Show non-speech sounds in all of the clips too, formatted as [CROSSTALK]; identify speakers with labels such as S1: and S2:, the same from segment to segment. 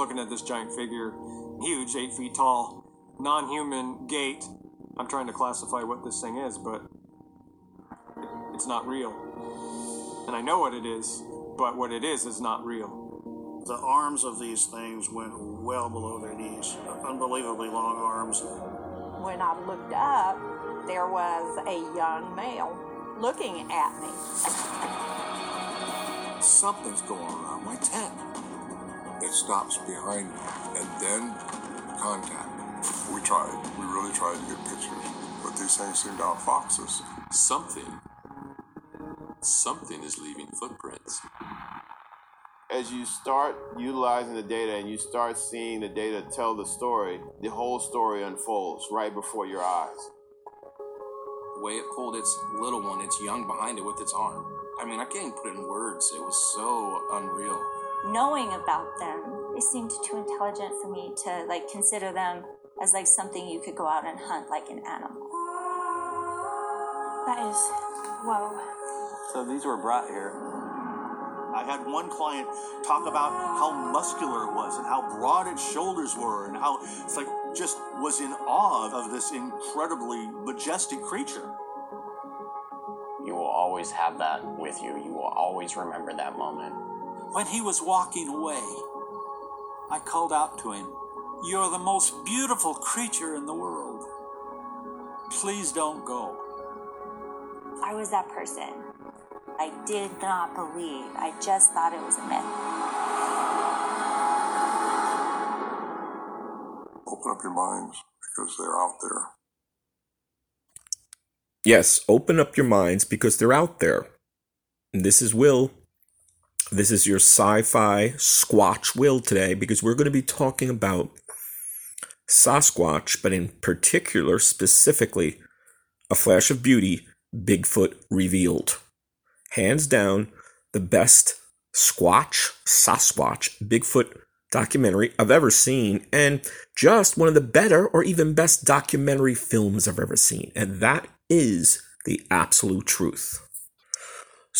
S1: looking at this giant figure, huge, eight feet tall, non human gait. I'm trying to classify what this thing is, but it's not real. And I know what it is, but what it is is not real.
S2: The arms of these things went well below their knees, unbelievably long arms.
S3: When I looked up, there was a young male looking at me.
S4: Something's going on my tent. It stops behind me, and then contact.
S5: We tried. We really tried to get pictures, but these things seem to outfox us.
S6: Something. Something is leaving footprints.
S7: As you start utilizing the data and you start seeing the data tell the story, the whole story unfolds right before your eyes.
S8: The way it pulled its little one, its young behind it with its arm. I mean, I can't even put it in words. It was so unreal.
S9: Knowing about them, they seemed too intelligent for me to like consider them as like something you could go out and hunt like an animal.
S10: That is, whoa.
S11: So these were brought here.
S2: I had one client talk about how muscular it was and how broad its shoulders were and how it's like just was in awe of this incredibly majestic creature.
S12: You will always have that with you. You will always remember that moment.
S13: When he was walking away, I called out to him, You're the most beautiful creature in the world. Please don't go.
S9: I was that person. I did not believe. I just thought it was a myth.
S5: Open up your minds because they're out there.
S14: Yes, open up your minds because they're out there. And this is Will. This is your sci fi Squatch Will today because we're going to be talking about Sasquatch, but in particular, specifically, A Flash of Beauty Bigfoot Revealed. Hands down, the best Squatch, Sasquatch, Bigfoot documentary I've ever seen, and just one of the better or even best documentary films I've ever seen. And that is the absolute truth.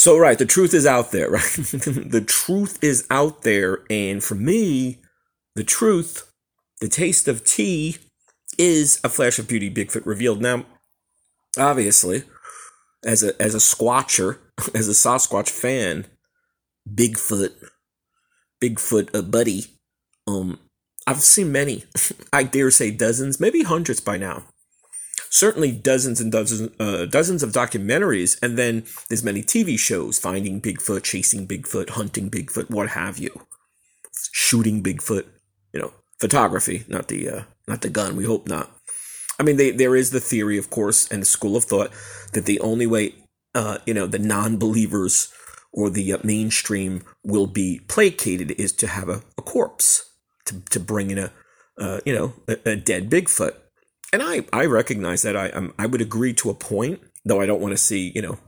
S14: So, right, the truth is out there, [LAUGHS] right? the truth is out there. And for me, the truth, the taste of tea, is a flash of beauty Bigfoot revealed. Now, obviously, as a as a squatcher, [LAUGHS] as a Sasquatch fan, Bigfoot, Bigfoot, a buddy, um, I've seen many. [LAUGHS] I dare say dozens, maybe hundreds by now certainly dozens and dozens, uh, dozens of documentaries, and then there's many TV shows: finding Bigfoot, chasing Bigfoot, hunting Bigfoot, what have you, shooting Bigfoot. You know, photography, not the uh, not the gun. We hope not. I mean, they, there is the theory, of course, and the school of thought that the only way, uh, you know, the non-believers or the uh, mainstream will be placated is to have a, a corpse to to bring in a, uh, you know, a, a dead Bigfoot and I I recognize that I I'm, I would agree to a point, though I don't want to see you know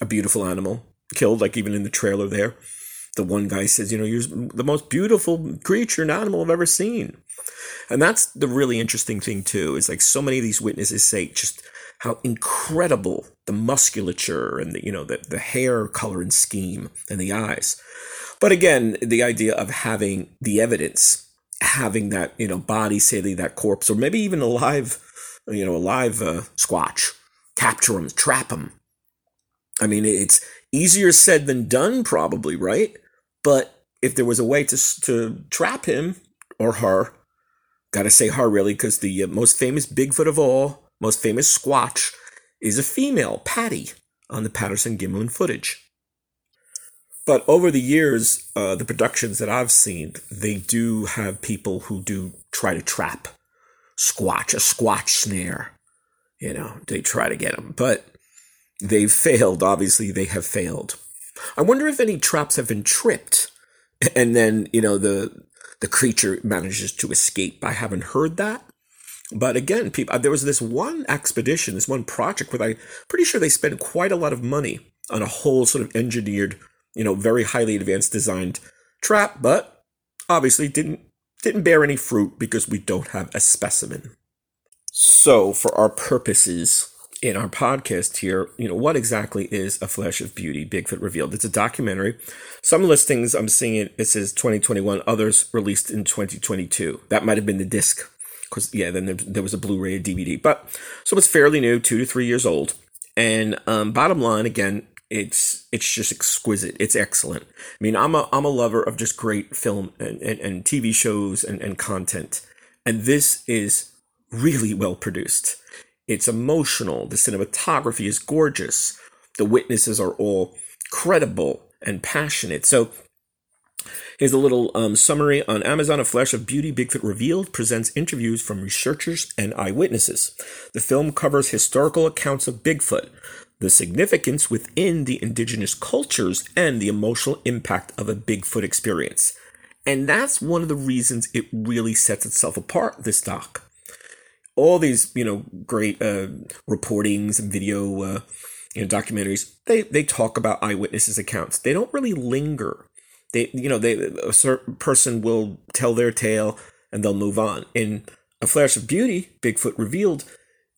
S14: a beautiful animal killed, like even in the trailer there. The one guy says, you know, you're the most beautiful creature and animal I've ever seen. And that's the really interesting thing too, is like so many of these witnesses say just how incredible the musculature and the you know the, the hair color and scheme and the eyes. But again, the idea of having the evidence, having that, you know, body, say that corpse, or maybe even a live you know, a live uh, squatch, capture them, trap them. I mean, it's easier said than done, probably, right? But if there was a way to to trap him or her, gotta say her really, because the uh, most famous Bigfoot of all, most famous squatch, is a female, Patty, on the Patterson Gimlin footage. But over the years, uh, the productions that I've seen, they do have people who do try to trap squatch, a squatch snare. You know, they try to get them, but they've failed. Obviously, they have failed. I wonder if any traps have been tripped, [LAUGHS] and then you know the the creature manages to escape. I haven't heard that. But again, people, uh, there was this one expedition, this one project where I pretty sure they spent quite a lot of money on a whole sort of engineered, you know, very highly advanced designed trap, but obviously didn't didn't bear any fruit because we don't have a specimen. So, for our purposes, in our podcast here, you know, what exactly is A Flash of Beauty, Bigfoot Revealed? It's a documentary. Some listings I'm seeing it, it says 2021, others released in 2022. That might have been the disc. Because, yeah, then there, there was a Blu ray, a DVD. But, so it's fairly new, two to three years old. And um, bottom line, again, it's it's just exquisite. It's excellent. I mean, I'm a I'm a lover of just great film and, and, and TV shows and, and content. And this is really well produced. It's emotional. The cinematography is gorgeous. The witnesses are all credible and passionate. So here's a little um, summary on Amazon. A Flash of Beauty Bigfoot Revealed presents interviews from researchers and eyewitnesses. The film covers historical accounts of Bigfoot, the significance within the indigenous cultures, and the emotional impact of a Bigfoot experience. And that's one of the reasons it really sets itself apart, this doc. All these, you know, great uh, reportings and video, uh, you know, documentaries, they, they talk about eyewitnesses' accounts. They don't really linger. They, you know, they a certain person will tell their tale and they'll move on. In A Flash of Beauty, Bigfoot Revealed,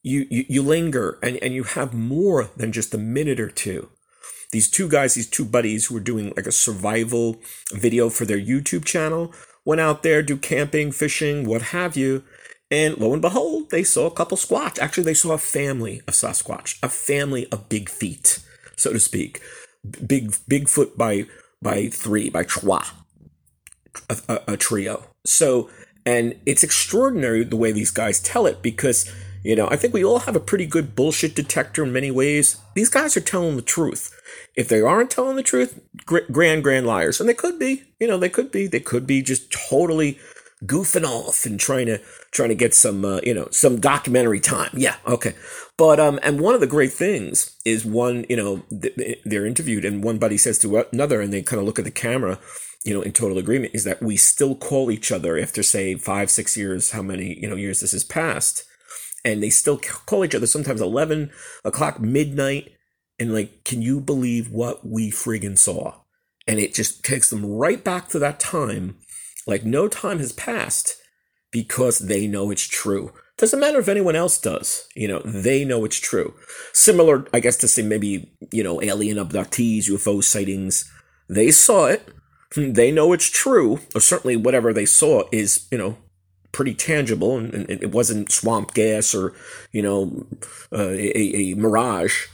S14: you, you, you linger and, and you have more than just a minute or two these two guys, these two buddies who were doing like a survival video for their YouTube channel, went out there, do camping, fishing, what have you. And lo and behold, they saw a couple Squatch. Actually, they saw a family of Sasquatch, a family of big feet, so to speak. Big Bigfoot by by three, by trois, a, a, a trio. So, and it's extraordinary the way these guys tell it because you know, I think we all have a pretty good bullshit detector in many ways. These guys are telling the truth. If they aren't telling the truth, grand, grand liars. And they could be, you know, they could be. They could be just totally goofing off and trying to trying to get some uh, you know some documentary time yeah okay but um and one of the great things is one you know th- they're interviewed and one buddy says to another and they kind of look at the camera you know in total agreement is that we still call each other after say five six years how many you know years this has passed and they still call each other sometimes 11 o'clock midnight and like can you believe what we friggin saw? And it just takes them right back to that time like no time has passed because they know it's true. Doesn't matter if anyone else does you know they know it's true. Similar i guess to say maybe you know alien abductees ufo sightings. They saw it. [LAUGHS] They know it's true or certainly whatever they saw is you know pretty tangible, and, and it wasn't swamp gas or you know uh, a, a mirage.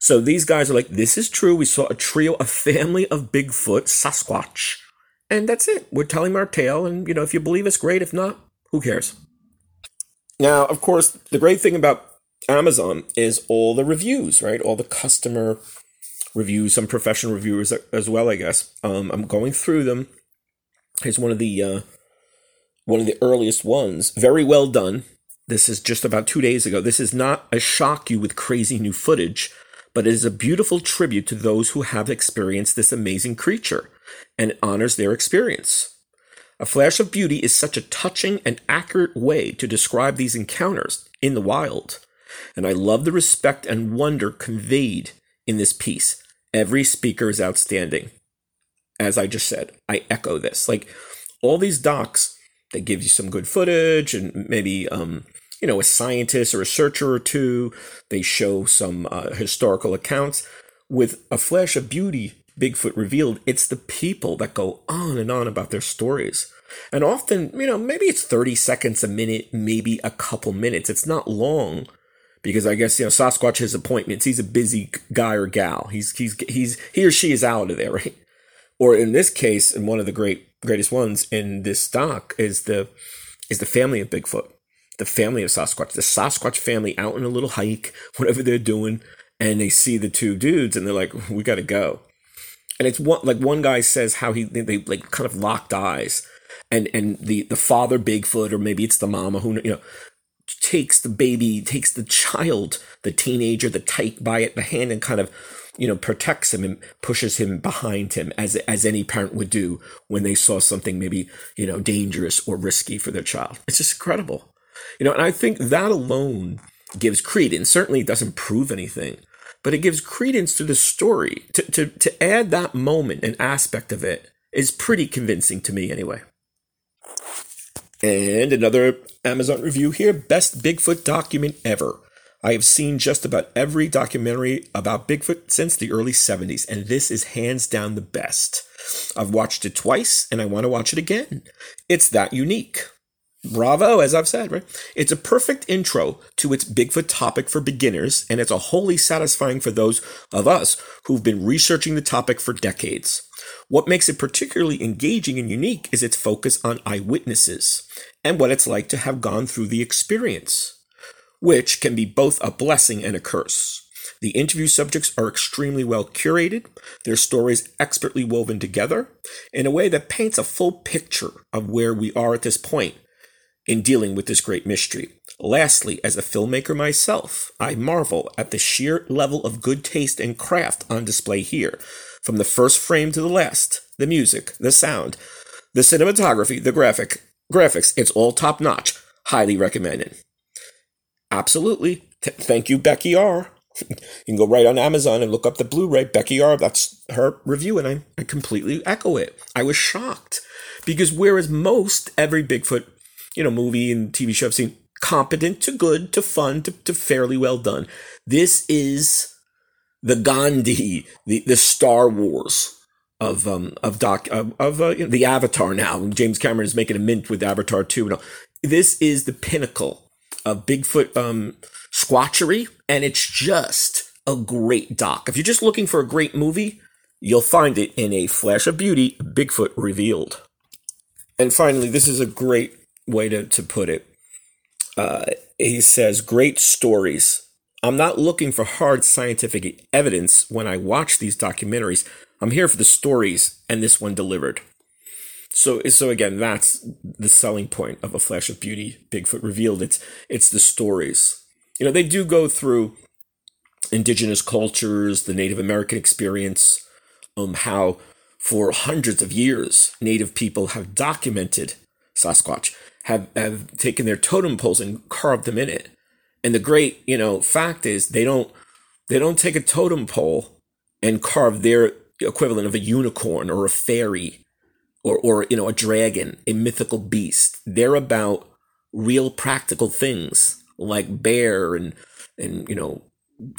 S14: So these guys are like, this is true. We saw a trio, a family of Bigfoot, Sasquatch, and that's it. We're telling our tale, and you know, if you believe us, great. If not, who cares? Now, of course, the great thing about Amazon is all the reviews, right? All the customer reviews, some professional reviewers as well, I guess. Um, I'm going through them. Here's one of the uh, one of the earliest ones. Very well done. This is just about two days ago. This is not a shock you with crazy new footage, but it is a beautiful tribute to those who have experienced this amazing creature, and it honors their experience. A Flash of Beauty is such a touching and accurate way to describe these encounters in the wild, and I love the respect and wonder conveyed in this piece. Every speaker is outstanding. As I just said, I echo this. Like all these docs they give you some good footage and maybe um, you know a scientist or a researcher or two. They show some uh, historical accounts. With a flash of beauty, Bigfoot revealed, it's the people that go on and on about their stories. And often, you know, maybe it's 30 seconds, a minute, maybe a couple minutes. It's not long because I guess, you know, Sasquatch has appointments. He's a busy guy or gal. He's, he's, he's, he or she is out of there, [LAUGHS] right? Or in this case, in one of the great greatest ones in this stock is the is the family of Bigfoot, the family of Sasquatch, the Sasquatch family out on a little hike, whatever they're doing, and they see the two dudes and they're like, "We got to go." And it's one like one guy says how he they, they like kind of locked eyes, and and the the father Bigfoot or maybe it's the mama who you know takes the baby, takes the child, the teenager, the tyke by it the hand and kind of you know, protects him and pushes him behind him as as any parent would do when they saw something maybe, you know, dangerous or risky for their child. It's just incredible. You know, and I think that alone gives credence. Certainly doesn't prove anything, but it gives credence to the story. To to to add that moment and aspect of it is pretty convincing to me anyway. And another Amazon review here, best Bigfoot document ever. I have seen just about every documentary about Bigfoot since the early 70s, and this is hands down the best. I've watched it twice, and I want to watch it again. It's that unique. Bravo, as I've said, right? It's a perfect intro to its Bigfoot topic for beginners, and it's a wholly satisfying for those of us who've been researching the topic for decades. What makes it particularly engaging and unique is its focus on eyewitnesses and what it's like to have gone through the experience which can be both a blessing and a curse. The interview subjects are extremely well curated, their stories expertly woven together in a way that paints a full picture of where we are at this point in dealing with this great mystery. Lastly, as a filmmaker myself, I marvel at the sheer level of good taste and craft on display here. From the first frame to the last, the music, the sound, the cinematography, the graphic, graphics, it's all top notch. Highly recommended. Absolutely. T- thank you, Becky R. [LAUGHS] you can go right on Amazon and look up the Blu-ray. Becky R. That's her review, and I, I completely echo it. I was shocked because whereas most every Bigfoot, you know, movie and TV show I've seen, competent to good to fun to, to fairly well done, this is the Gandhi, the the Star Wars of um of doc of, of uh, you know, the Avatar. Now James Cameron is making a mint with Avatar two. This is the pinnacle Bigfoot um, squatchery, and it's just a great doc. If you're just looking for a great movie, you'll find it in a flash of beauty, Bigfoot revealed. And finally, this is a great way to, to put it. Uh, he says, Great stories. I'm not looking for hard scientific evidence when I watch these documentaries. I'm here for the stories, and this one delivered. So so again, that's the selling point of a Flash of Beauty, Bigfoot revealed. It's it's the stories. You know, they do go through indigenous cultures, the Native American experience, um, how for hundreds of years Native people have documented Sasquatch, have have taken their totem poles and carved them in it. And the great, you know, fact is they don't they don't take a totem pole and carve their equivalent of a unicorn or a fairy or or you know a dragon, a mythical beast. They're about real practical things like bear and and you know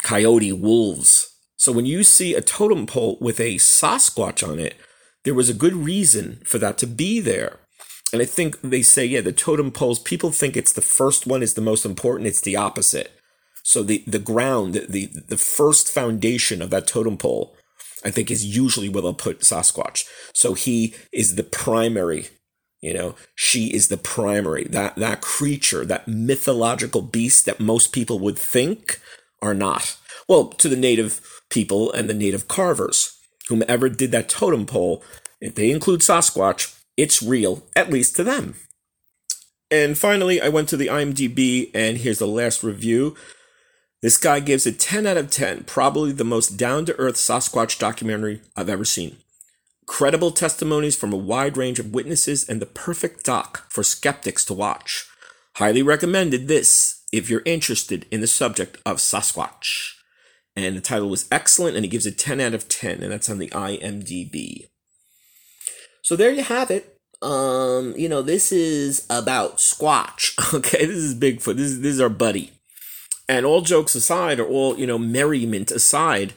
S14: coyote, wolves. So when you see a totem pole with a Sasquatch on it, there was a good reason for that to be there. And I think they say, yeah, the totem poles, people think it's the first one is the most important. It's the opposite. So the, the ground, the, the first foundation of that totem pole I think is usually where they'll put Sasquatch. So he is the primary, you know, she is the primary, that, that creature, that mythological beast that most people would think are not. Well, to the native people and the native carvers, whomever did that totem pole, if they include Sasquatch, it's real, at least to them. And finally, I went to the IMDb, and here's the last review. This guy gives it 10 out of 10, probably the most down to earth Sasquatch documentary I've ever seen. Credible testimonies from a wide range of witnesses and the perfect doc for skeptics to watch. Highly recommended this if you're interested in the subject of Sasquatch. And the title was excellent and he gives it 10 out of 10, and that's on the IMDb. So there you have it. Um, you know, this is about Squatch. [LAUGHS] Okay, this is Bigfoot. This is, this is our buddy. And all jokes aside, or all, you know, merriment aside,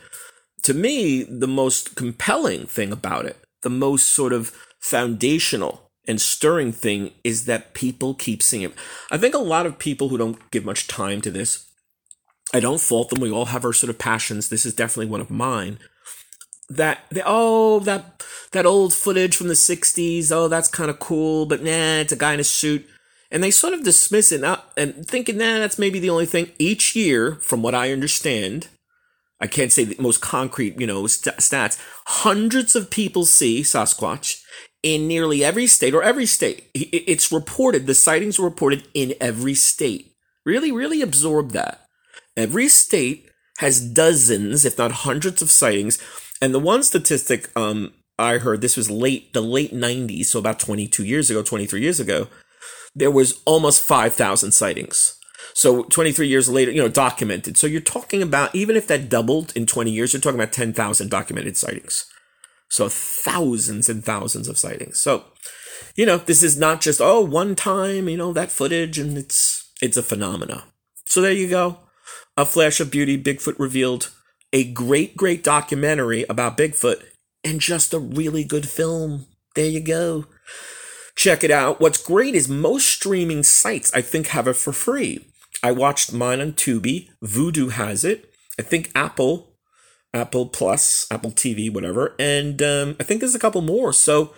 S14: to me, the most compelling thing about it, the most sort of foundational and stirring thing is that people keep seeing it. I think a lot of people who don't give much time to this, I don't fault them. We all have our sort of passions. This is definitely one of mine. That they, oh that that old footage from the '60s. Oh, that's kind of cool, but nah, it's a guy in a suit and they sort of dismiss it now and thinking nah, that's maybe the only thing. Each year, from what I understand, I can't say the most concrete, you know, st- stats. Hundreds of people see Sasquatch in nearly every state or every state. It's reported. The sightings are reported in every state. Really, really absorb that. Every state has dozens, if not hundreds, of sightings. And the one statistic um, I heard, this was late, the late 90s, so about 22 years ago, 23 years ago, there was almost 5,000 sightings. So 23 years later, you know, documented. So you're talking about, even if that doubled in 20 years, you're talking about 10,000 documented sightings. So thousands and thousands of sightings. So, you know, this is not just, oh, one time, you know, that footage and it's, it's a phenomena. So there you go. A Flash of Beauty, Bigfoot Revealed, a great, great documentary about Bigfoot, and just a really good film. There you go. Check it out. What's great is most streaming sites, I think, have it for free. I watched mine on Tubi. Vudu has it. I think Apple, Apple Plus, Apple TV, whatever. And um, I think there's a couple more. So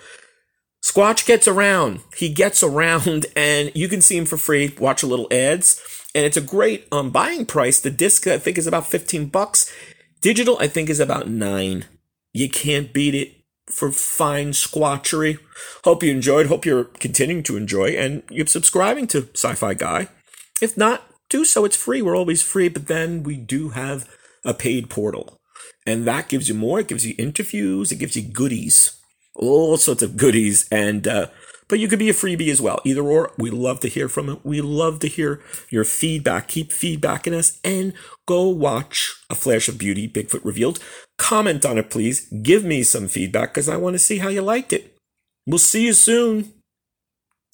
S14: Squatch gets around. He gets around, [LAUGHS] and you can see him for free. Watch a little ads. And it's a great um, buying price. The disc, I think, is about 15 bucks. Digital, I think, is about nine. You can't beat it for fine squatchery. Hope you enjoyed. Hope you're continuing to enjoy and you're subscribing to Sci Fi Guy. If not, do so. It's free. We're always free, but then we do have a paid portal. And that gives you more. It gives you interviews. It gives you goodies. All sorts of goodies. And, uh, but you could be a freebie as well. Either or. We love to hear from it. We love to hear your feedback. Keep feedbacking us and go watch A Flash of Beauty, Bigfoot Revealed. Comment on it, please. Give me some feedback because I want to see how you liked it. We'll see you soon.